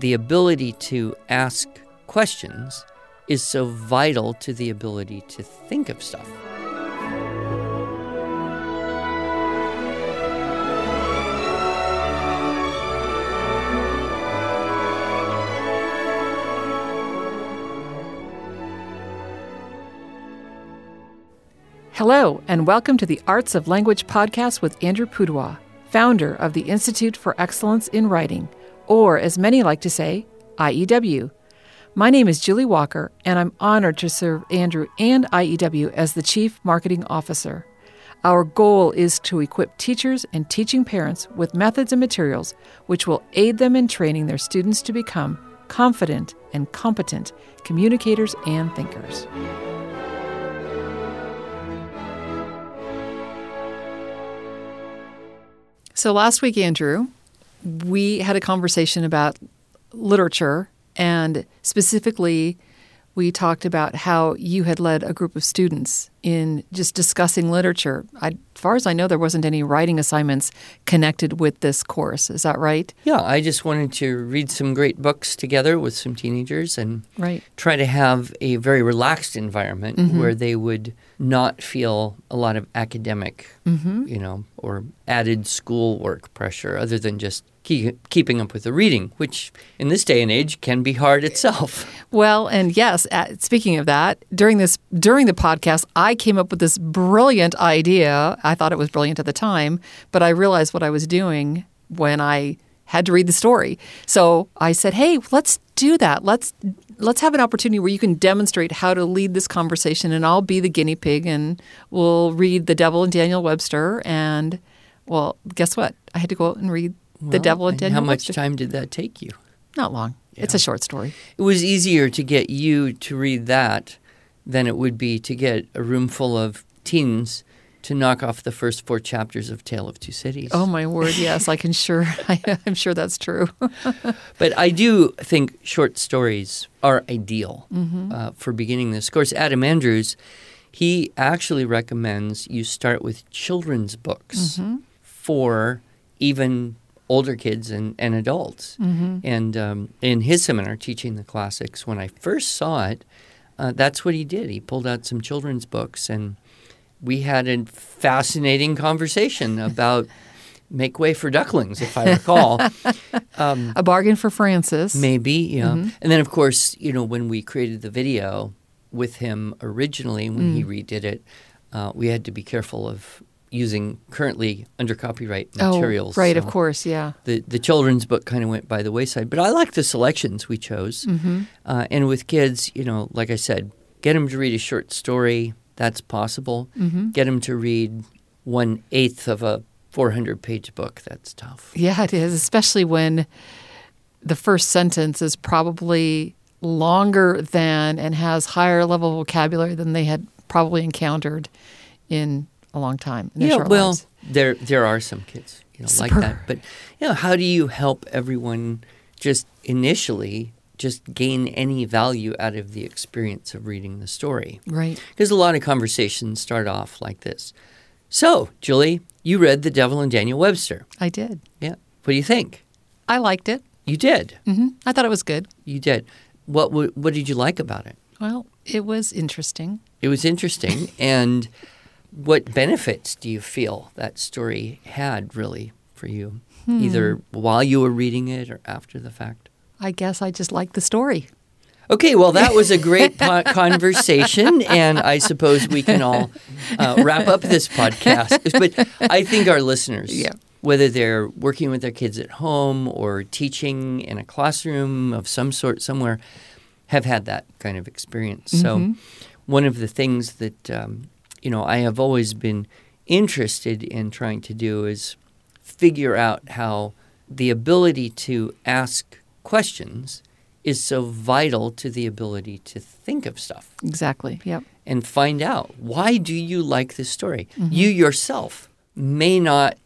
the ability to ask questions is so vital to the ability to think of stuff. Hello, and welcome to the Arts of Language podcast with Andrew Pudewa, founder of the Institute for Excellence in Writing, or as many like to say, IEW. My name is Julie Walker, and I'm honored to serve Andrew and IEW as the Chief Marketing Officer. Our goal is to equip teachers and teaching parents with methods and materials which will aid them in training their students to become confident and competent communicators and thinkers. So last week, Andrew, we had a conversation about literature and specifically we talked about how you had led a group of students in just discussing literature. I, as far as I know, there wasn't any writing assignments connected with this course. Is that right? Yeah, I just wanted to read some great books together with some teenagers and right. try to have a very relaxed environment mm-hmm. where they would not feel a lot of academic, mm-hmm. you know, or added schoolwork pressure other than just keep, keeping up with the reading, which in this day and age can be hard itself. Well, and yes, speaking of that, during this during the podcast, I came up with this brilliant idea. I thought it was brilliant at the time, but I realized what I was doing when I had to read the story. So I said, "Hey, let's do that. Let's let's have an opportunity where you can demonstrate how to lead this conversation and I'll be the guinea pig and we'll read The Devil and Daniel Webster and well, guess what? I had to go out and read well, The Devil and How much time did that take you? Not long. Yeah. It's a short story. It was easier to get you to read that than it would be to get a room full of teens to knock off the first four chapters of Tale of Two Cities. Oh my word! Yes, I can sure. I, am sure that's true. but I do think short stories are ideal mm-hmm. uh, for beginning this course. Adam Andrews, he actually recommends you start with children's books mm-hmm. for even older kids and, and adults. Mm-hmm. And um, in his seminar, Teaching the Classics, when I first saw it, uh, that's what he did. He pulled out some children's books, and we had a fascinating conversation about Make Way for Ducklings, if I recall. um, a bargain for Frances. Maybe, yeah. Mm-hmm. And then, of course, you know, when we created the video with him originally, when mm. he redid it, uh, we had to be careful of using currently under copyright materials. Oh, right, so of course, yeah. The the children's book kind of went by the wayside, but I like the selections we chose. Mm-hmm. Uh, and with kids, you know, like I said, get them to read a short story. That's possible. Mm-hmm. Get them to read one eighth of a 400 page book. That's tough. Yeah, it is, especially when the first sentence is probably longer than and has higher level vocabulary than they had probably encountered in a long time. yeah, well, lives. there there are some kids you know Super. like that, but you know, how do you help everyone just initially just gain any value out of the experience of reading the story? Right. Because a lot of conversations start off like this. So, Julie, you read The Devil and Daniel Webster. I did. Yeah. What do you think? I liked it. You did. Mm-hmm. I thought it was good. You did. What What did you like about it? Well, it was interesting. It was interesting, and what benefits do you feel that story had really for you, hmm. either while you were reading it or after the fact? I guess I just liked the story. Okay, well, that was a great po- conversation, and I suppose we can all uh, wrap up this podcast. But I think our listeners, yeah. whether they're working with their kids at home or teaching in a classroom of some sort somewhere, have had that kind of experience. Mm-hmm. So, one of the things that um, you know I have always been interested in trying to do is figure out how the ability to ask questions is so vital to the ability to think of stuff. Exactly. Yep. And find out why do you like this story? Mm-hmm. You yourself may not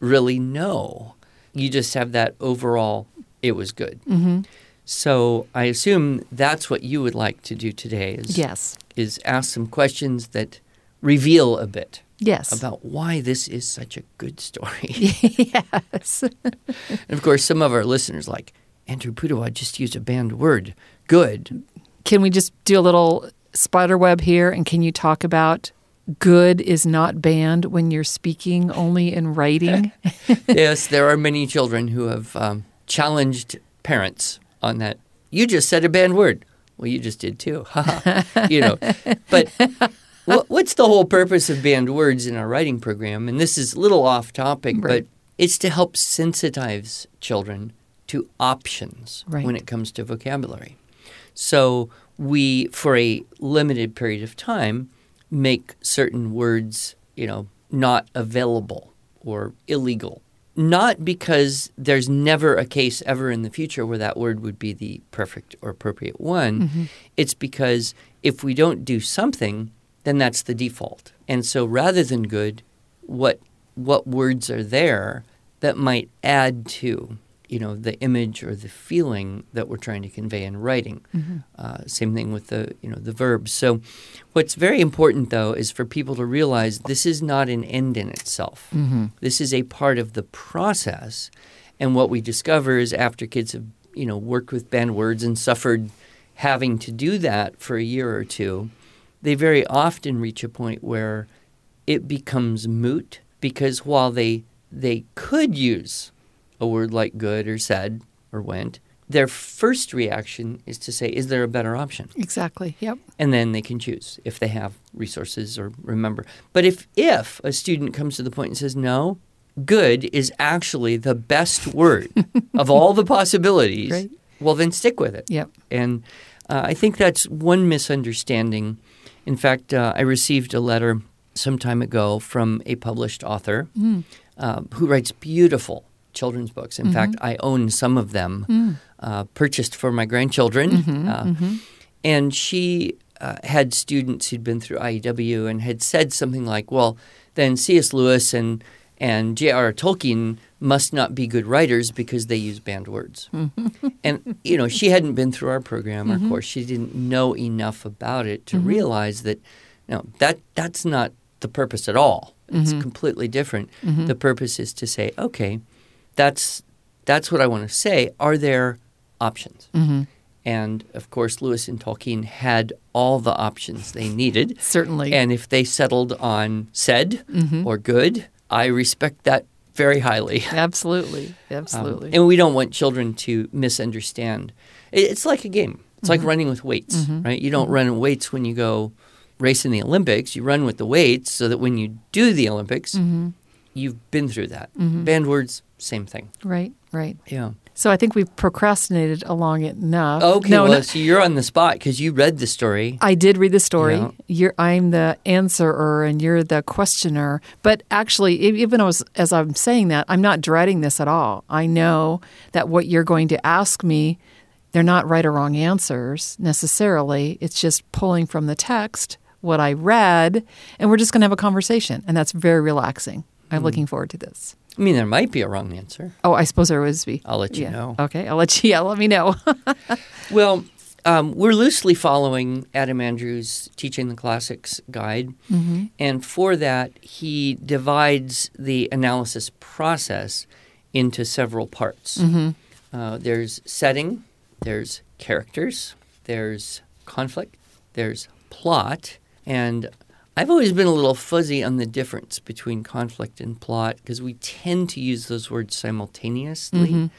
really know. You just have that overall it was good. Mm-hmm. So I assume that's what you would like to do today is yes. is ask some questions that reveal a bit yes about why this is such a good story yes and of course some of our listeners like Andrew Pudewa just used a banned word. Good. Can we just do a little spider web here? And can you talk about good is not banned when you're speaking, only in writing? yes, there are many children who have um, challenged parents on that. You just said a banned word. Well, you just did too. you know, but what, what's the whole purpose of banned words in our writing program? And this is a little off topic, Right. but it's to help sensitize children to options Right. when it comes to vocabulary. So we, for a limited period of time, make certain words, you know, not available or illegal. Not because there's never a case ever in the future where that word would be the perfect or appropriate one. Mm-hmm. It's because if we don't do something, then that's the default. And so rather than good, what what words are there that might add to you know the image or the feeling that we're trying to convey in writing. Uh, same thing with the you know the verbs. So what's very important though is for people to realize this is not an end in itself. This is a part of the process. And what we discover is after kids have you know worked with banned words and suffered having to do that for a year or two, they very often reach a point where it becomes moot because while they they could use a word like good or said or went, their first reaction is to say, is there a better option? exactly. Yep. And then they can choose if they have resources or remember. But if if a student comes to the point and says, no, good is actually the best word of all the possibilities, Right. well then stick with it. Yep. And uh, I think that's one misunderstanding. In fact, uh, I received a letter some time ago from a published author uh, who writes beautiful children's books. In fact, I own some of them, uh, purchased for my grandchildren. uh, And she uh, had students who'd been through IEW and had said something like, well, then C.S. Lewis and, and J.R.R. Tolkien must not be good writers because they use banned words. and, you know, she hadn't been through our program or mm-hmm. course. She didn't know enough about it to mm-hmm. realize that, no, that, that's not the purpose at all. It's mm-hmm. completely different. The purpose is to say, okay, that's, that's what I want to say. Are there options? And of course, Lewis and Tolkien had all the options they needed. Certainly. And if they settled on said Mm-hmm. or good, I respect that very highly. Absolutely. Um, Absolutely. and we don't want children to misunderstand. It's like a game. It's Mm-hmm. like running with weights, right? You don't run weights when you go race in the Olympics. You run with the weights so that when you do the Olympics, Mm-hmm. you've been through that. Banned words, same thing. right. Right. Yeah. So I think we've procrastinated along it enough. Okay, No, well, no, so you're on the spot because you read the story. I did read the story. Yeah. You're, I'm the answerer and you're the questioner. But actually, even as, as I'm saying that, I'm not dreading this at all. I know that what you're going to ask me, they're not right or wrong answers necessarily. It's just pulling from the text what I read, and we're just going to have a conversation. And that's very relaxing. I'm mm. looking forward to this. I mean, there might be a wrong answer. Oh, I suppose there would be. I'll let you Yeah. know. Okay, I'll let you. Yeah, let me know. Well, um, we're loosely following Adam Andrews' Teaching the Classics guide. And for that, he divides the analysis process into several parts. Uh, there's setting, there's characters, there's conflict, there's plot, and I've always been a little fuzzy on the difference between conflict and plot because we tend to use those words simultaneously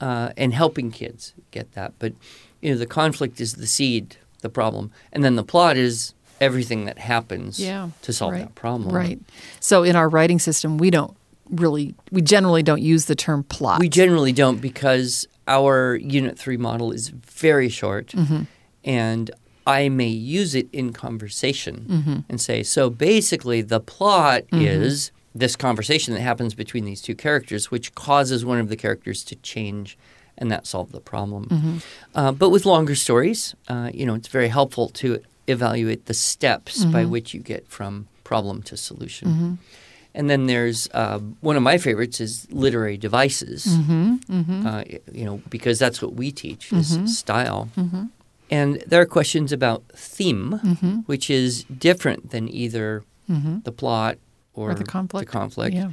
uh, and helping kids get that. But you know, the conflict is the seed, the problem, and then the plot is everything that happens Yeah, to solve right, that problem. Right. So in our writing system, we don't really, we generally don't use the term plot. We generally don't because our Unit 3 model is very short Mm-hmm. and I may use it in conversation Mm-hmm. and say, so basically the plot is this conversation that happens between these two characters, which causes one of the characters to change and that solved the problem. Mm-hmm. Uh, but with longer stories, uh, you know, it's very helpful to evaluate the steps by Mm-hmm. which you get from problem to solution. And then there's uh, one of my favorites is literary devices. Mm-hmm. Uh, you know, because that's what we teach is style. And there are questions about theme, Mm-hmm. which is different than either the plot or, Or the conflict. The conflict. Yeah.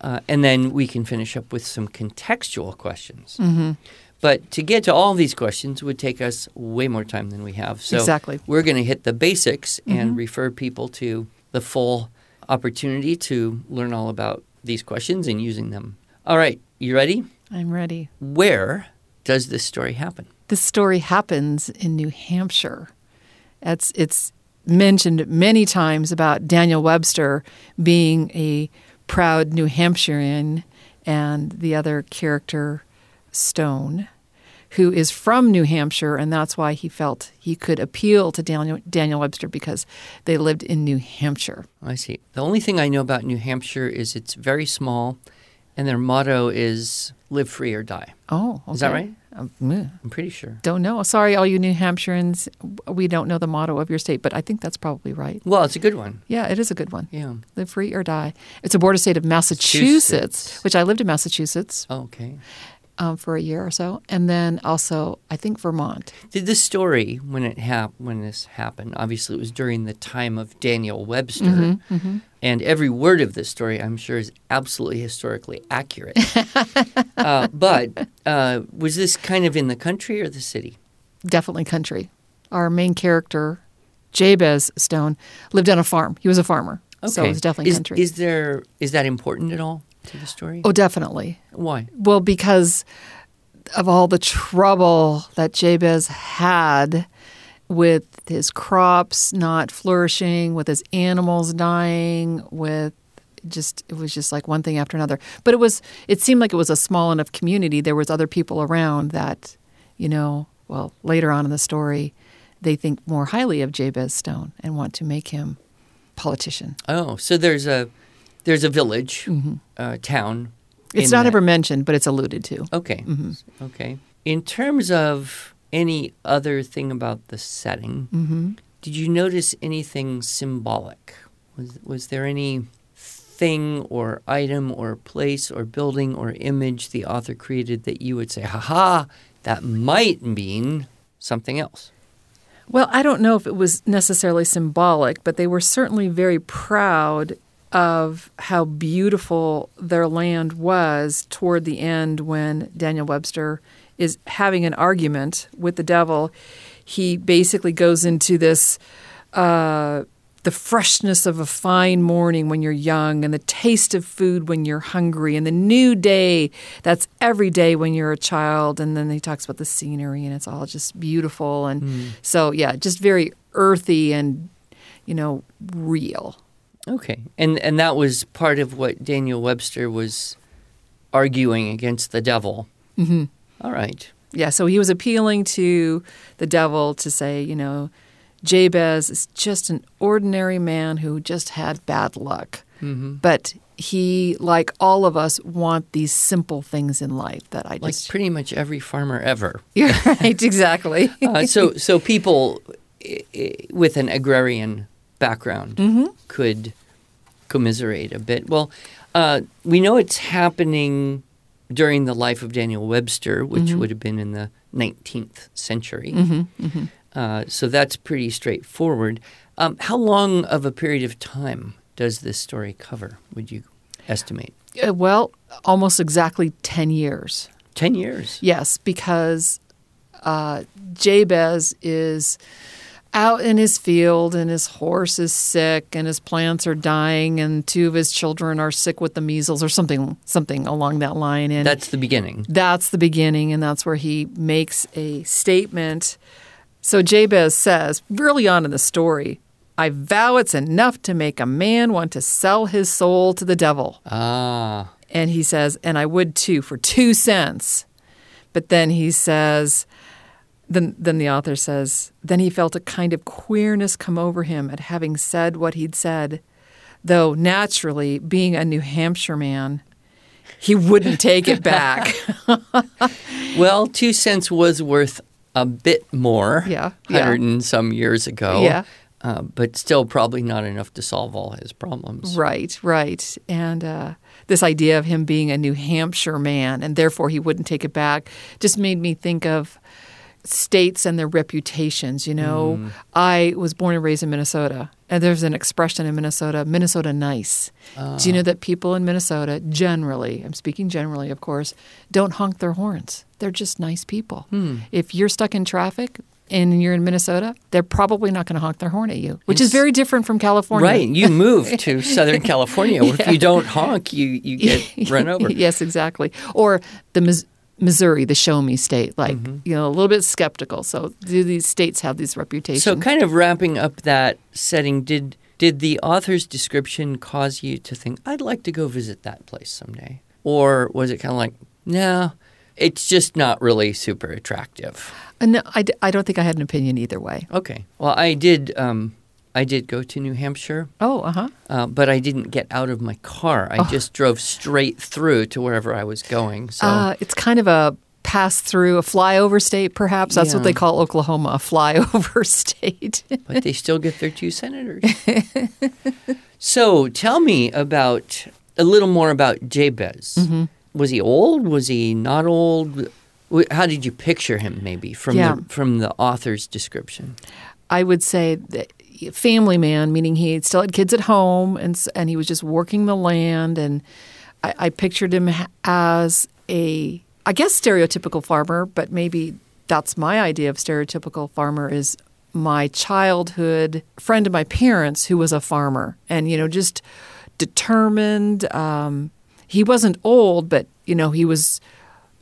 Uh, and then we can finish up with some contextual questions. Mm-hmm. But to get to all these questions would take us way more time than we have. So Exactly. we're going to hit the basics and refer people to the full opportunity to learn all about these questions and using them. All right, you ready? I'm ready. Where does this story happen? This story happens in New Hampshire. It's it's mentioned many times about Daniel Webster being a proud New Hampshirean and the other character Stone who is from New Hampshire and that's why he felt he could appeal to Daniel Daniel Webster because they lived in New Hampshire. I see. The only thing I know about New Hampshire is it's very small and their motto is live free or die. Oh, Is that right? Um, I'm pretty sure. don't know. Sorry, all you New Hampshireans. We don't know the motto of your state, but I think that's probably right. Well, it's a good one. Yeah, it is a good one. Yeah. Live free or die. It's a border state of Massachusetts, Massachusetts. which I lived in Massachusetts Oh, okay. Um, for a year or so, and then also I think Vermont. Did the story when it hap- when this happened? Obviously, it was during the time of Daniel Webster, Mm-hmm, and every word of this story, I'm sure, is absolutely historically accurate. uh, but uh, was this kind of in the country or the city? Definitely country. Our main character, Jabez Stone, lived on a farm. He was a farmer, so it was definitely is, country. Is there is that important at all to the story? oh, definitely. Why? Well, because of all the trouble that Jabez had with his crops not flourishing, with his animals dying, with just it was just like one thing after another. But it was it seemed like it was a small enough community. There was other people around that, you know, well, later on in the story, they think more highly of Jabez Stone and want to make him politician. Oh, so there's a there's a village, uh, town. Mm-hmm. It's not that- ever mentioned, but it's alluded to. Okay. Mm-hmm. Okay. In terms of any other thing about the setting, Mm-hmm. did you notice anything symbolic? Was was there any thing or item or place or building or image the author created that you would say, "Ha that might mean something else." Well, I don't know if it was necessarily symbolic, but they were certainly very proud of how beautiful their land was toward the end when Daniel Webster is having an argument with the devil. He basically goes into this uh, the freshness of a fine morning when you're young, and the taste of food when you're hungry, and the new day that's every day when you're a child. And then he talks about the scenery, and it's all just beautiful. And so, yeah, just very earthy and, you know, real. Okay. And and that was part of what Daniel Webster was arguing against the devil. hmm All right. Yeah, so he was appealing to the devil to say, you know, Jabez is just an ordinary man who just had bad luck. Mm-hmm. But he, like all of us, want these simple things in life that I Like just. pretty much every farmer ever. You're right, exactly. Uh, so, so people with an agrarian background Mm-hmm. could commiserate a bit. Well, uh, we know it's happening during the life of Daniel Webster, which Mm-hmm. would have been in the 19th century. hmm Uh, so that's pretty straightforward. Um, how long of a period of time does this story cover? Would you estimate? Uh, well, almost exactly 10 years. Ten years. Yes, because uh, Jabez is out in his field and his horse is sick and his plants are dying and two of his children are sick with the measles or something something along that line and That's the beginning. that's the beginning and that's where he makes a statement. So Jabez says, early on in the story, I vow it's enough to make a man want to sell his soul to the devil. Ah, And he says, and I would too for two cents. But then he says, then, then the author says, then he felt a kind of queerness come over him at having said what he'd said, though naturally, being a New Hampshire man, he wouldn't take it back. well, two cents was worth a bit more. Yeah, yeah. hundred and some years ago. Yeah. uh, but still probably not enough to solve all his problems. right, right. And uh, this idea of him being a New Hampshire man and therefore he wouldn't take it back just made me think of states and their reputations. You know, mm. I was born and raised in Minnesota, and there's an expression in Minnesota, Minnesota nice. Do you know ah. that people in Minnesota generally, I'm speaking generally, of course, don't honk their horns? They're just nice people. Hmm. If you're stuck in traffic, and you're in Minnesota, they're probably not going to honk their horn at you, which is very different from California. Right. You move to Southern California. where If you don't honk, you, you get run over. yes, exactly. Or the Missouri, the show me state, like, Mm-hmm. you know, a little bit skeptical. So do these states have these reputations? So, kind of wrapping up that setting, did did the author's description cause you to think, I'd like to go visit that place someday? Or was it kind of like, no, it's just not really super attractive? Uh, no, I, d- I don't think I had an opinion either way. Okay. Well, I did. Um, I did go to New Hampshire, Oh, uh huh. uh, but I didn't get out of my car. I just drove straight through to wherever I was going. So, Uh, it's kind of a pass through, a flyover state, perhaps. That's what they call Oklahoma, a flyover state. but they still get their two senators. so, tell me about a little more about Jabez. Mm-hmm. Was he old? Was he not old? How did you picture him, maybe from Yeah. the from the author's description? I would say that family man, meaning he still had kids at home and and he was just working the land. And I, I pictured him as a, I guess, stereotypical farmer, but maybe that's my idea of stereotypical farmer is my childhood friend of my parents who was a farmer and, you know, just determined. Um, he wasn't old, but, you know, he was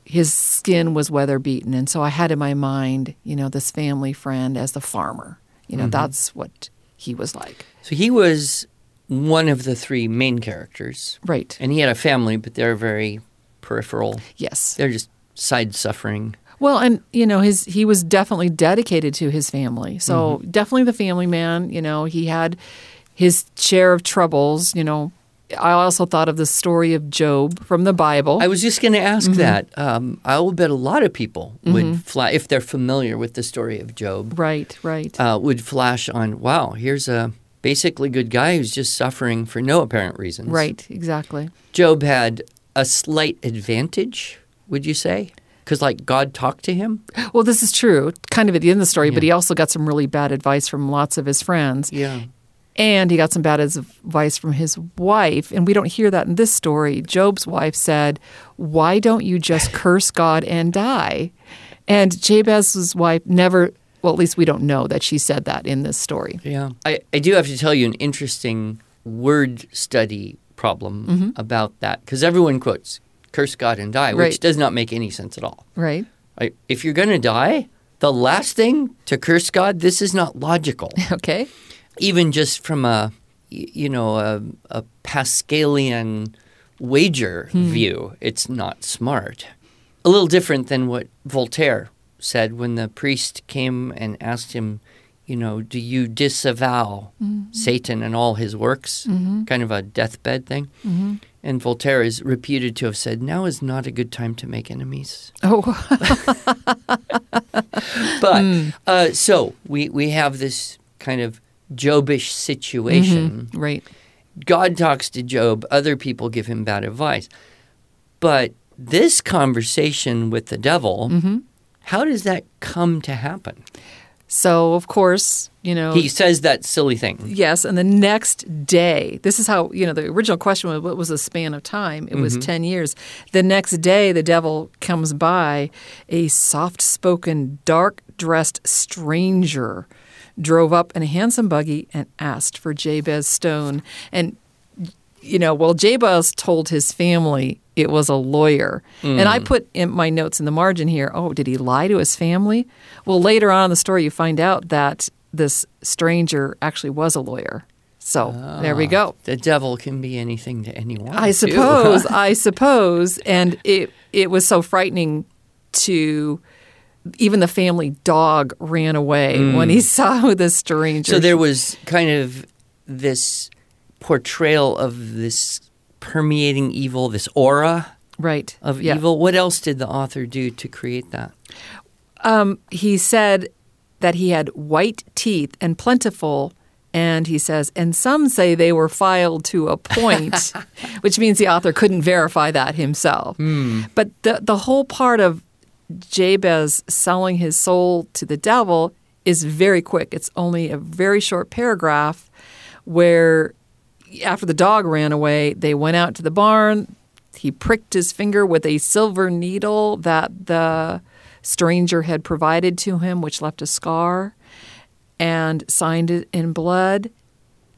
his skin was weather beaten and so i had in my mind you know this family friend as the farmer you know mm-hmm. that's what he was like. So he was one of the three main characters, right. And he had a family, but they're very peripheral. yes. They're just side suffering. well and you know his he was definitely dedicated to his family. So mm-hmm. definitely the family man you know he had his share of troubles you know i also thought of the story of job from the bible I was just going to ask Mm-hmm. that. Um, I will bet a lot of people would fly if they're familiar with the story of Job. right right uh, would flash on, wow, here's a basically good guy who's just suffering for no apparent reasons. right exactly Job had a slight advantage, would you say? Because, like, God talked to him? well this is true kind of at the end of the story but he also got some really bad advice from lots of his friends Yeah. And he got some bad advice from his wife. And we don't hear that in this story. Job's wife said, Why don't you just curse God and die? And Jabez's wife never, well, at least we don't know that she said that in this story. Yeah. I, I do have to tell you an interesting word study problem Mm-hmm. about that. Because everyone quotes, curse God and die, which Right. does not make any sense at all. Right? Like, if you're going to die, the last thing to curse God, this is not logical. Okay. Even just from a you know a, a Pascalian wager hmm. view, it's not smart. A little different than what Voltaire said when the priest came and asked him, you know, do you disavow mm-hmm. Satan and all his works? Mm-hmm. Kind of a deathbed thing. Mm-hmm. And Voltaire is reputed to have said, "Now is not a good time to make enemies." Oh, But hmm. uh, so we we have this kind of Jobish situation. Mm-hmm. right. God talks to Job. Other people give him bad advice. But this conversation with the devil, mm-hmm. how does that come to happen? So, of course, you know. He says that silly thing. Yes, and the next day, this is how, you know, the original question was what was the span of time? It was mm-hmm. 10 years. The next day, the devil comes by, a soft spoken, dark dressed stranger drove up in a handsome buggy and asked for Jabez Stone. And, you know, well, Jabez told his family it was a lawyer. And I hmm. put in my notes in the margin here, oh, did he lie to his family? Well, later on in the story, you find out that this stranger actually was a lawyer. So there we ah, go. The devil can be anything to anyone. I suppose, I suppose. And it, it was so frightening to even the family dog ran away when he saw the stranger. So there was kind of this portrayal of this permeating evil, this aura right of yeah. evil. What else did the author do to create that? Um, he said that he had white teeth and plentiful. And he says, and some say they were filed to a point, which means the author couldn't verify that himself. But the, the whole part of Jabez selling his soul to the devil is very quick. It's only a very short paragraph where after the dog ran away, they went out to the barn. He pricked his finger with a silver needle that the stranger had provided to him, which left a scar, and signed it in blood.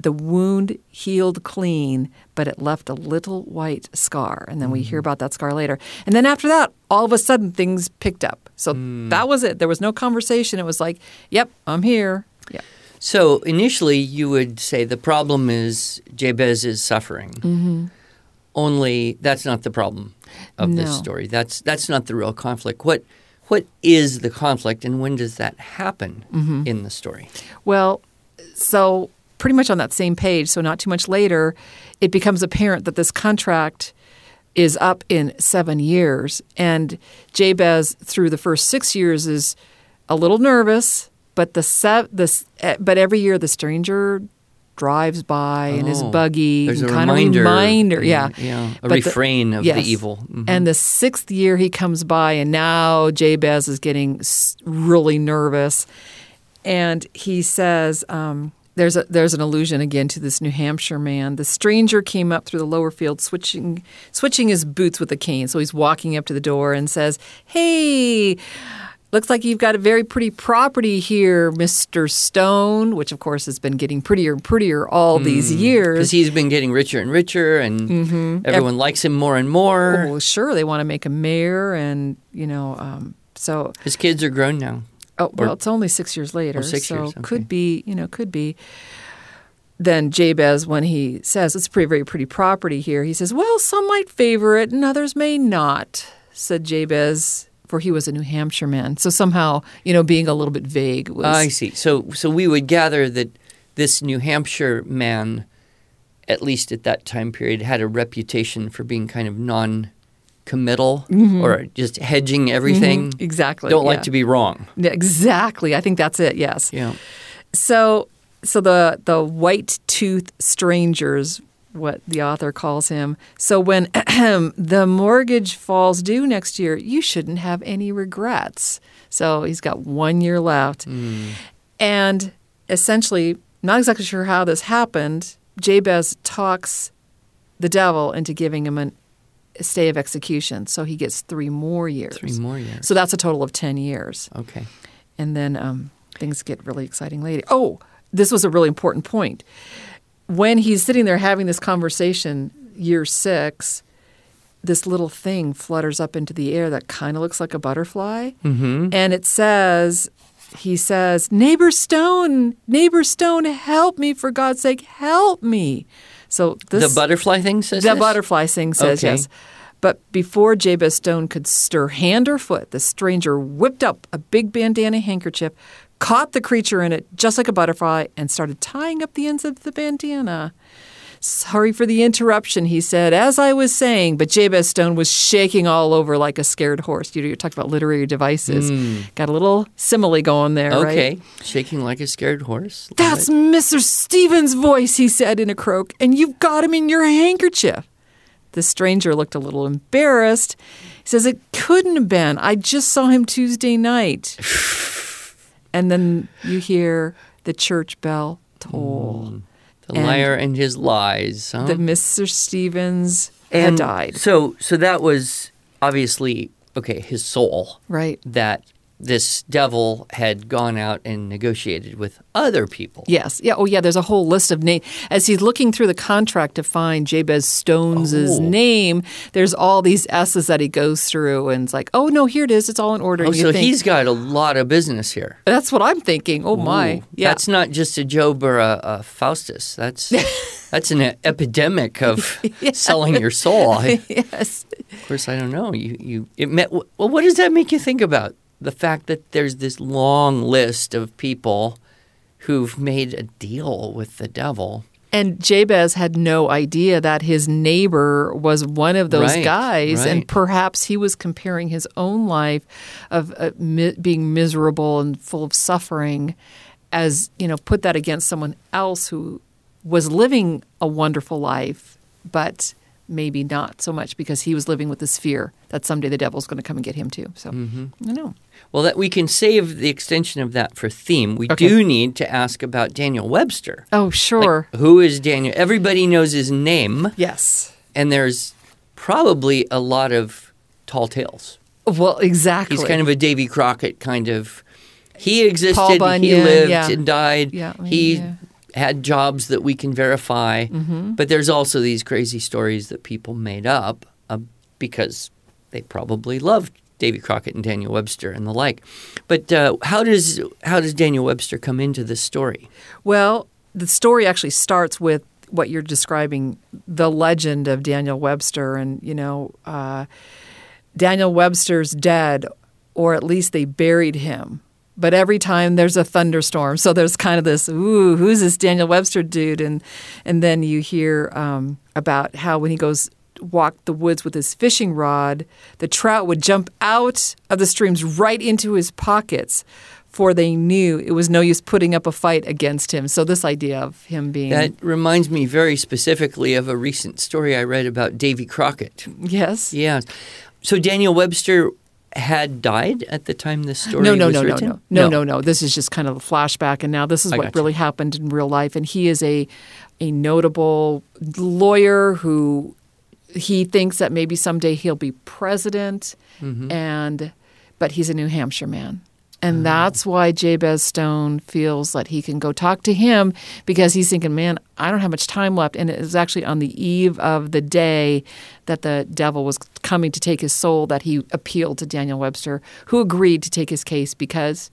The wound healed clean, but it left a little white scar. And then we hear about that scar later. And then after that, all of a sudden things picked up. So that was it. There was no conversation. It was like, yep, I'm here. Yep. So initially, you would say the problem is Jabez is suffering. Mm-hmm. Only that's not the problem of this story. That's that's not the real conflict. What what is the conflict, and when does that happen Mm-hmm. in the story? Well, so pretty much on that same page, so not too much later, it becomes apparent that this contract is up in seven years. And Jabez, through the first six years, is a little nervous, but the se- this, eh, but every year the stranger drives by in his Oh, buggy, There's a kind reminder, of reminder, yeah, yeah, a But the- refrain of yes. the evil. Mhm. And the sixth year he comes by, and now Jabez is getting really nervous. And he says, um, there's, a, there's an allusion again to this New Hampshire man. The stranger came up through the lower field, switching, switching his boots with a cane. So he's walking up to the door and says, Hey, looks like you've got a very pretty property here, Mr. Stone, which of course has been getting prettier and prettier all these years. because he's been getting richer and richer, and everyone likes him more and more. Mm-hmm. well, sure, they want to make a mayor, and you know, um, so His kids are grown now. Oh well, it's only six years later, Oh, six so years, okay. could be, you know, could be. Then Jabez, when he says it's a pretty, very pretty property here, he says, "Well, some might favor it, and others may not," said Jabez, for he was a New Hampshire man. So somehow, you know, being a little bit vague was. I see. So so we would gather that this New Hampshire man, at least at that time period, had a reputation for being kind of non-committal or just hedging everything. Mm-hmm. exactly. Don't yeah. like to be wrong. Exactly. I think that's it. Yes. Yeah. So, so the the white tooth strangers, what the author calls him. So when the mortgage falls due next year, you shouldn't have any regrets. So he's got one year left, and essentially, not exactly sure how this happened. Jabez talks the devil into giving him an, stay of execution, so he gets three more years. Three more years. So that's a total of ten years Okay. and then um, things get really exciting later. Oh, this was a really important point. When he's sitting there having this conversation, year six, this little thing flutters up into the air that kind of looks like a butterfly, Mm-hmm. and it says, "He says, neighbor Stone, neighbor Stone, help me for God's sake, help me." So this the butterfly thing says the this? butterfly thing says Okay. yes. But before Jabez Stone could stir hand or foot, the stranger whipped up a big bandana handkerchief, caught the creature in it just like a butterfly, and started tying up the ends of the bandana. Sorry for the interruption, he said, as I was saying, but Jabez Stone was shaking all over like a scared horse. You know, you're talking about literary devices. Mm. Got a little simile going there, right? Okay. Shaking like a scared horse. That's it. Mr. Stevens' voice, he said in a croak, and you've got him in your handkerchief. The stranger looked a little embarrassed. He says, It couldn't have been. I just saw him Tuesday night. and then you hear the church bell toll. Mm. The and- liar and his lies. Huh? That Mr. Stevens had died. So so that was obviously okay. His soul. Right. that this devil had gone out and negotiated with other people. Yes. Yeah. Oh, yeah. There's a whole list of names. As he's looking through the contract to find Jabez Stones' Oh. name, there's all these S's that he goes through, and it's like, oh no, here it is. It's all in order. Oh, you so think- he's got a lot of business here. That's what I'm thinking. Oh my. Yeah. That's not just a Job or a, a Faustus. That's that's an epidemic of selling your soul. I, yes. of course, I don't know. You you it met, well. What does that make you think about the fact that there's this long list of people who've made a deal with the devil? And Jabez had no idea that his neighbor was one of those Right, guys, and perhaps he was comparing his own life of uh, mi- being miserable and full of suffering, as you know, put that against someone else who was living a wonderful life, but maybe not so much because he was living with this fear that someday the devil's going to come and get him too. So Mm-hmm. I know. Well, that we can save the extension of that for theme. We Okay. do need to ask about Daniel Webster. Oh, Like, sure. who is Daniel? Everybody knows his name, yes. and there's probably a lot of tall tales. Well, exactly. He's kind of a Davy Crockett kind of. He existed. he Bunyan, lived yeah. and died. Yeah, I mean, he yeah. had jobs that we can verify. Mm-hmm. But there's also these crazy stories that people made up uh, because they probably loved Davy Crockett and Daniel Webster and the like. But uh, how does how does Daniel Webster come into this story? Well, the story actually starts with what you're describing the legend of Daniel Webster. And, you know, uh, Daniel Webster's dead, or at least they buried him. But every time there's a thunderstorm, so there's kind of this, ooh, who's this Daniel Webster dude? And and then you hear um, about how when he goes walk the woods with his fishing rod, the trout would jump out of the streams right into his pockets, for they knew it was no use putting up a fight against him. So this idea of him being That reminds me very specifically of a recent story I read about Davy Crockett. yes, Yeah. So Daniel Webster had died at the time this story no, no, was no, no, written? no, no, no, no. This is just kind of a flashback, and now this is I what really happened in real life. And he is a a notable lawyer who he thinks that maybe someday he'll be president, Mm-hmm. and but he's a New Hampshire man. And Oh. that's why Jabez Stone feels that he can go talk to him because he's thinking, man, I don't have much time left. And it was actually on the eve of the day that the devil was coming to take his soul that he appealed to Daniel Webster, who agreed to take his case because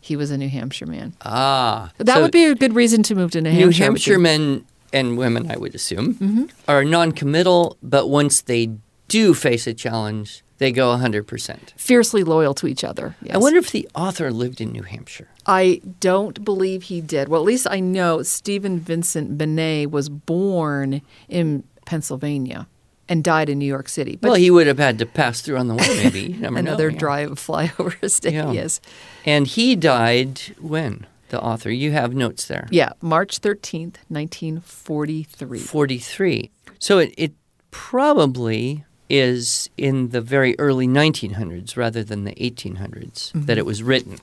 he was a New Hampshire man. Ah. That so would be a good reason to move to New New Hampshire. Would Hampshire men and women, I would assume, Mm-hmm. are non-committal, but once they do face a challenge, they go 100%. Fiercely loyal to each other. Yes. I wonder if the author lived in New Hampshire. I don't believe he did. Well, at least I know Stephen Vincent Benet was born in Pennsylvania and died in New York City. But well, he would have had to pass through on the way, maybe. Know, another yeah. drive flyover state, Yeah. yes. And he died when? The author. You have notes there. Yeah, March 13th, 1943. 43. So it, it probably is in the very early 1900s rather than the 1800s Mm-hmm. that it was written,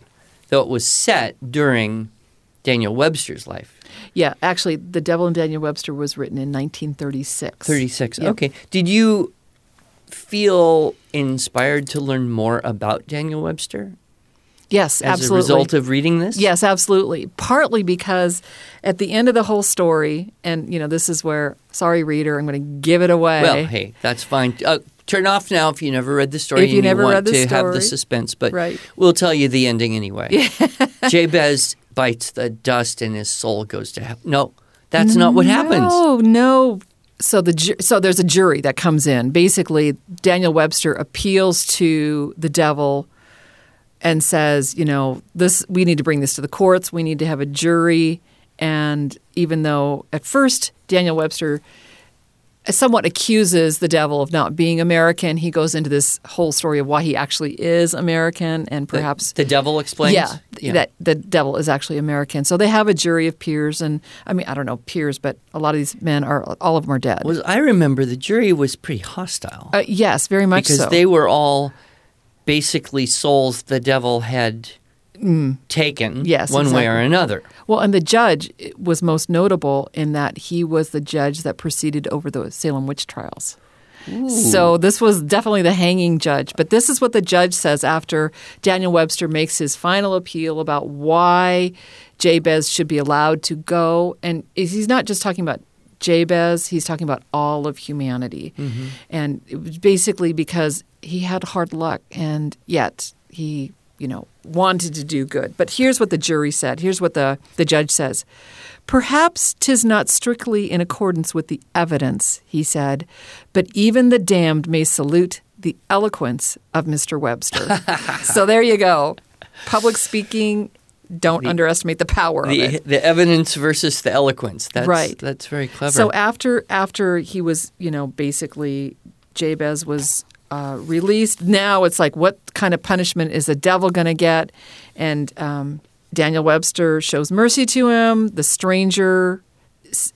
though it was set during Daniel Webster's life. Yeah, actually, The Devil and Daniel Webster was written in 1936. 36. Yep. Okay. Did you feel inspired to learn more about Daniel Webster Yes, as absolutely. a result of reading this? Yes, absolutely. Partly because at the end of the whole story, and you know, this is where, sorry, reader, I'm going to give it away. Well, hey, that's fine. Uh, turn off now if you never read the story If you and never want read the to have the suspense. But Right. we'll tell you the ending anyway. Jabez bites the dust and his soul goes to hell. No, that's not what happens. No, no. So the so there's a jury that comes in. Basically, Daniel Webster appeals to the devil and says, you know, this we need to bring this to the courts. We need to have a jury. And even though at first Daniel Webster somewhat accuses the devil of not being American, he goes into this whole story of why he actually is American and perhaps the, devil explains. yeah, th- that the devil is actually American. So they have a jury of peers, and I mean, I don't know peers, but a lot of these men are all of them are dead. was I remember the jury was pretty hostile uh, yes, very much because so. they were all basically souls the devil had taken Mm. Yes, one way or another. well, and the judge was most notable in that he was the judge that presided over the Salem witch trials. So this was definitely the hanging judge. But this is what the judge says after Daniel Webster makes his final appeal about why Jabez should be allowed to go. And he's not just talking about Jabez, he's talking about all of humanity. Mm-hmm. And it was basically because he had hard luck and yet he, you know, wanted to do good. But here's what the jury said. Here's what the, the judge says. Perhaps 'tis not strictly in accordance with the evidence, he said, but even the damned may salute the eloquence of Mr. Webster. so there you go. Public speaking, don't underestimate the power of The, it. the evidence versus the eloquence. That's, Right. That's very clever. So after after he was, you know, basically Jabez was uh, released. Now it's like, what kind of punishment is the devil going to get? And um, Daniel Webster shows mercy to him. The stranger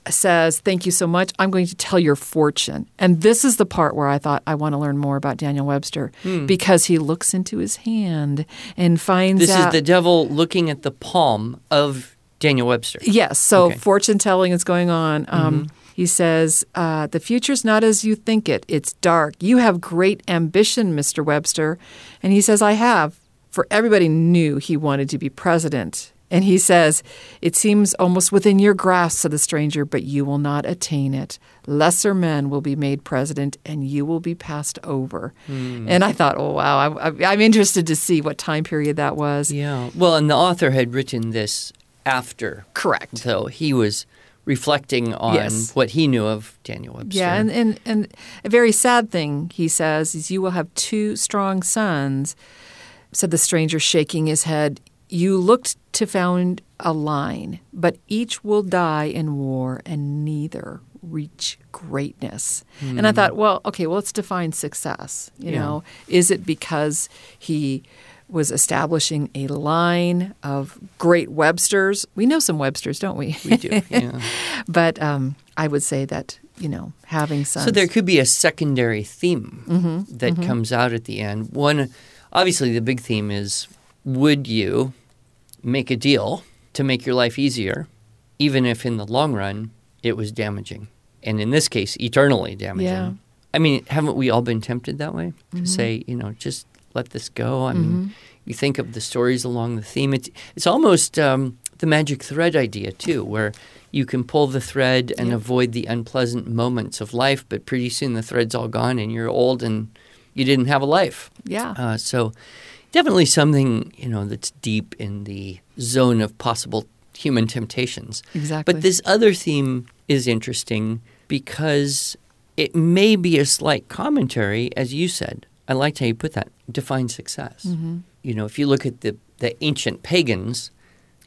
says, Thank you so much. I'm going to tell your fortune. And this is the part where I thought I want to learn more about Daniel Webster because he looks into his hand and finds This out. is the devil looking at the palm of Daniel Webster. Yes. So Okay. Mm-hmm. fortune telling is going on. Um, He says, uh, The future's not as you think it. It's dark. You have great ambition, Mr. Webster. And he says, I have. For everybody knew he wanted to be president. And he says, It seems almost within your grasp, said the stranger, but you will not attain it. Lesser men will be made president, and you will be passed over. Hmm. And I thought, oh, wow, I, I'm interested to see what time period that was. Yeah. Well, and the author had written this after. Correct. So he was reflecting on Yes. what he knew of Daniel Webster. Yeah, and, and, and a very sad thing, he says, is you will have two strong sons, said the stranger, shaking his head. You looked to found a line, but each will die in war, and neither reach greatness. And I thought, well, okay, well, let's define success. You Yeah. know, is it because he was establishing a line of great Websters? We know some Websters, don't we? we do. Yeah. but um, I would say that you know having sons. So there could be a secondary theme Mm-hmm. that comes out at the end. One, obviously, the big theme is: Would you make a deal to make your life easier, even if in the long run it was damaging, and in this case, eternally damaging? Yeah. I mean, haven't we all been tempted that way Mm-hmm. to say, you know, just let this go? I mean, you think of the stories along the theme. It's it's almost um, the magic thread idea too, where you can pull the thread and Yep. avoid the unpleasant moments of life, but pretty soon the thread's all gone and you're old and you didn't have a life. yeah. Uh, so definitely something you know that's deep in the zone of possible human temptations. Exactly. But this other theme is interesting because it may be a slight commentary, as you said. I liked how you put that. Define success. Mm-hmm. You know, if you look at the, the ancient pagans,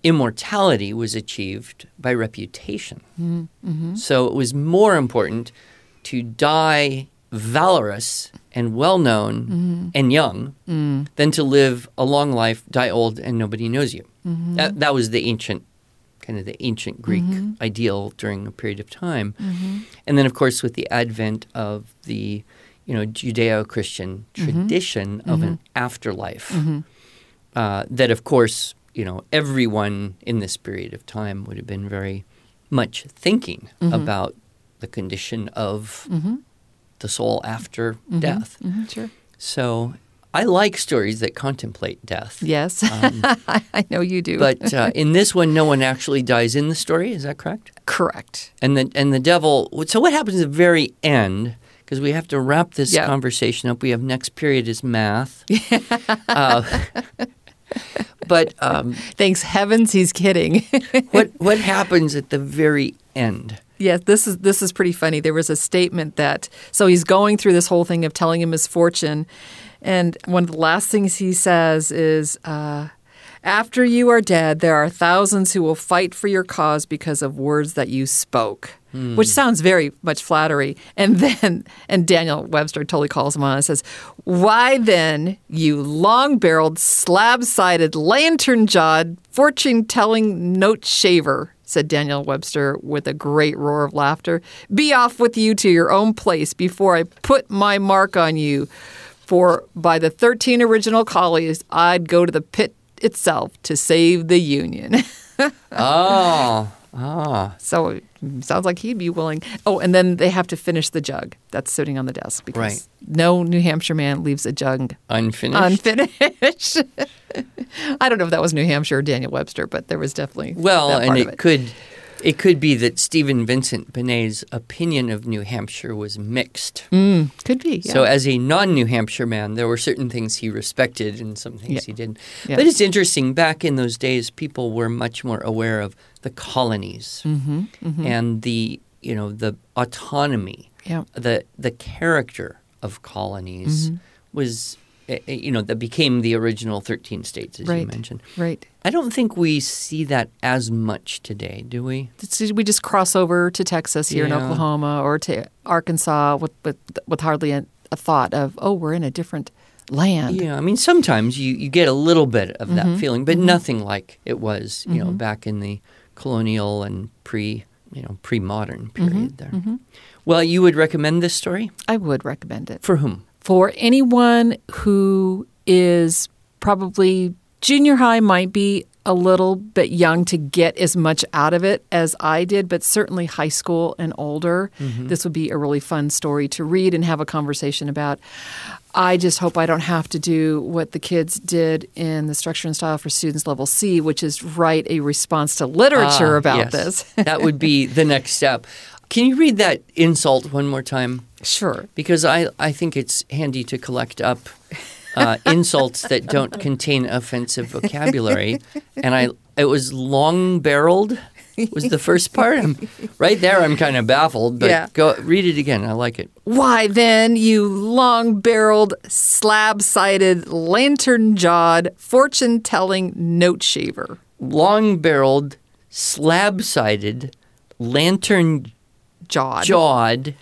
immortality was achieved by reputation. Mm-hmm. So it was more important to die valorous and well known Mm-hmm. and young Mm. than to live a long life, die old, and nobody knows you. Mm-hmm. That, that was the ancient, kind of the ancient Greek ideal during a period of time. Mm-hmm. And then, of course, with the advent of the, you know, Judeo-Christian tradition of an afterlife, uh, that, of course, you know, everyone in this period of time would have been very much thinking about the condition of the soul after death. Mhm, Sure. So I like stories that contemplate death. Yes, I know you do. Um, But uh, in this one, no one actually dies in the story. Is that correct? correct. And the and the devil. So what happens at the very end? Because we have to wrap this Yeah. conversation up. We have next period is math. uh, but um, Thanks heavens, he's kidding. what what happens at the very end? Yes, this is this is pretty funny. There was a statement that so he's going through this whole thing of telling him his fortune, and one of the last things he says is, uh, "After you are dead, there are thousands who will fight for your cause because of words that you spoke." Which sounds very much flattery. And then, and Daniel Webster totally calls him on and says, Why then, you long barreled, slab sided, lantern jawed, fortune telling note shaver, said Daniel Webster with a great roar of laughter. Be off with you to your own place before I put my mark on you. For by the 13 original collies, I'd go to the pit itself to save the Union. Oh, ah, so it sounds like he'd be willing. Oh, and then they have to finish the jug that's sitting on the desk because Right. no New Hampshire man leaves a jug unfinished. unfinished. I don't know if that was New Hampshire or Daniel Webster, but there was definitely Well, and it, it. could it could be that Stephen Vincent Benet's opinion of New Hampshire was mixed. Mm, could be. Yeah. So, as a non-New Hampshire man, there were certain things he respected and some things Yeah. he didn't. Yeah. But it's interesting. Back in those days, people were much more aware of the colonies Mm-hmm, and the you know the autonomy, yeah. the the character of colonies Mm-hmm. was Eh, eh, you know that became the original thirteen states, as you mentioned. Right. I don't think we see that as much today, do we? We just cross over to Texas here in Oklahoma or to Arkansas with with, with hardly a, a thought of oh we're in a different land. Yeah, I mean, sometimes you, you get a little bit of that Mm-hmm. feeling, but mm-hmm. nothing like it was, you know, mm-hmm. back in the colonial and pre you know, pre-modern mm-hmm, period there. Well, you would recommend this story I would recommend it for whom? For anyone who is probably junior high might be a little bit young to get as much out of it as I did, but certainly high school and older. This would be a really fun story to read and have a conversation about. I just hope I don't have to do what the kids did in the structure and style for students level C, which is write a response to literature Ah, about yes. this. that would be the next step. Can you read that insult one more time? Sure. Because I, I think it's handy to collect up uh, insults that don't contain offensive vocabulary. And I it was long barreled was the first part. I'm, right there, I'm kind of baffled. But Yeah. go read it again. I like it. Why then, you long barreled, slab sided, lantern jawed, fortune telling note shaver? Long barreled, slab sided, lantern Jawed. jawed,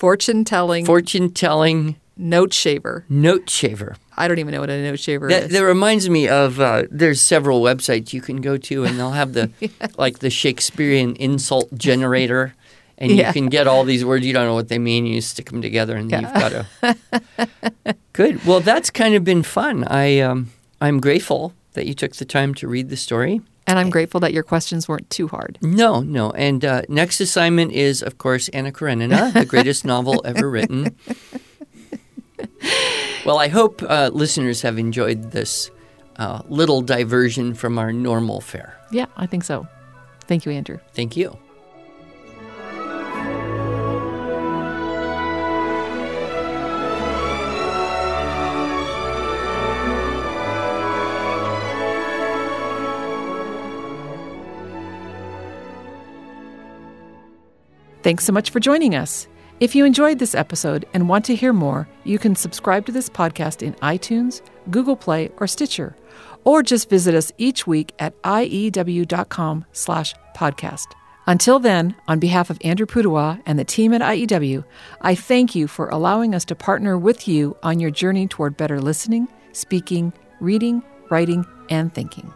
Fortune telling fortune telling note shaver. note shaver. I don't even know what a note shaver That, is. that reminds me of uh, there's several websites you can go to, and they'll have the like the Shakespearean insult generator, and Yeah. you can get all these words you don't know what they mean. You stick them together, and you've got a good. Well, that's kind of been fun. I um, I'm grateful that you took the time to read the story. And I'm grateful that your questions weren't too hard. No, no. And uh, next assignment is, of course, Anna Karenina, the greatest novel ever written. Well, I hope uh, listeners have enjoyed this uh, little diversion from our normal fare. Yeah, I think so. Thank you, Andrew. Thank you. Thanks so much for joining us. If you enjoyed this episode and want to hear more, you can subscribe to this podcast in iTunes, Google Play, or Stitcher, or just visit us each week at iew.com slash podcast. Until then, on behalf of Andrew Pudewa and the team at IEW, I thank you for allowing us to partner with you on your journey toward better listening, speaking, reading, writing, and thinking.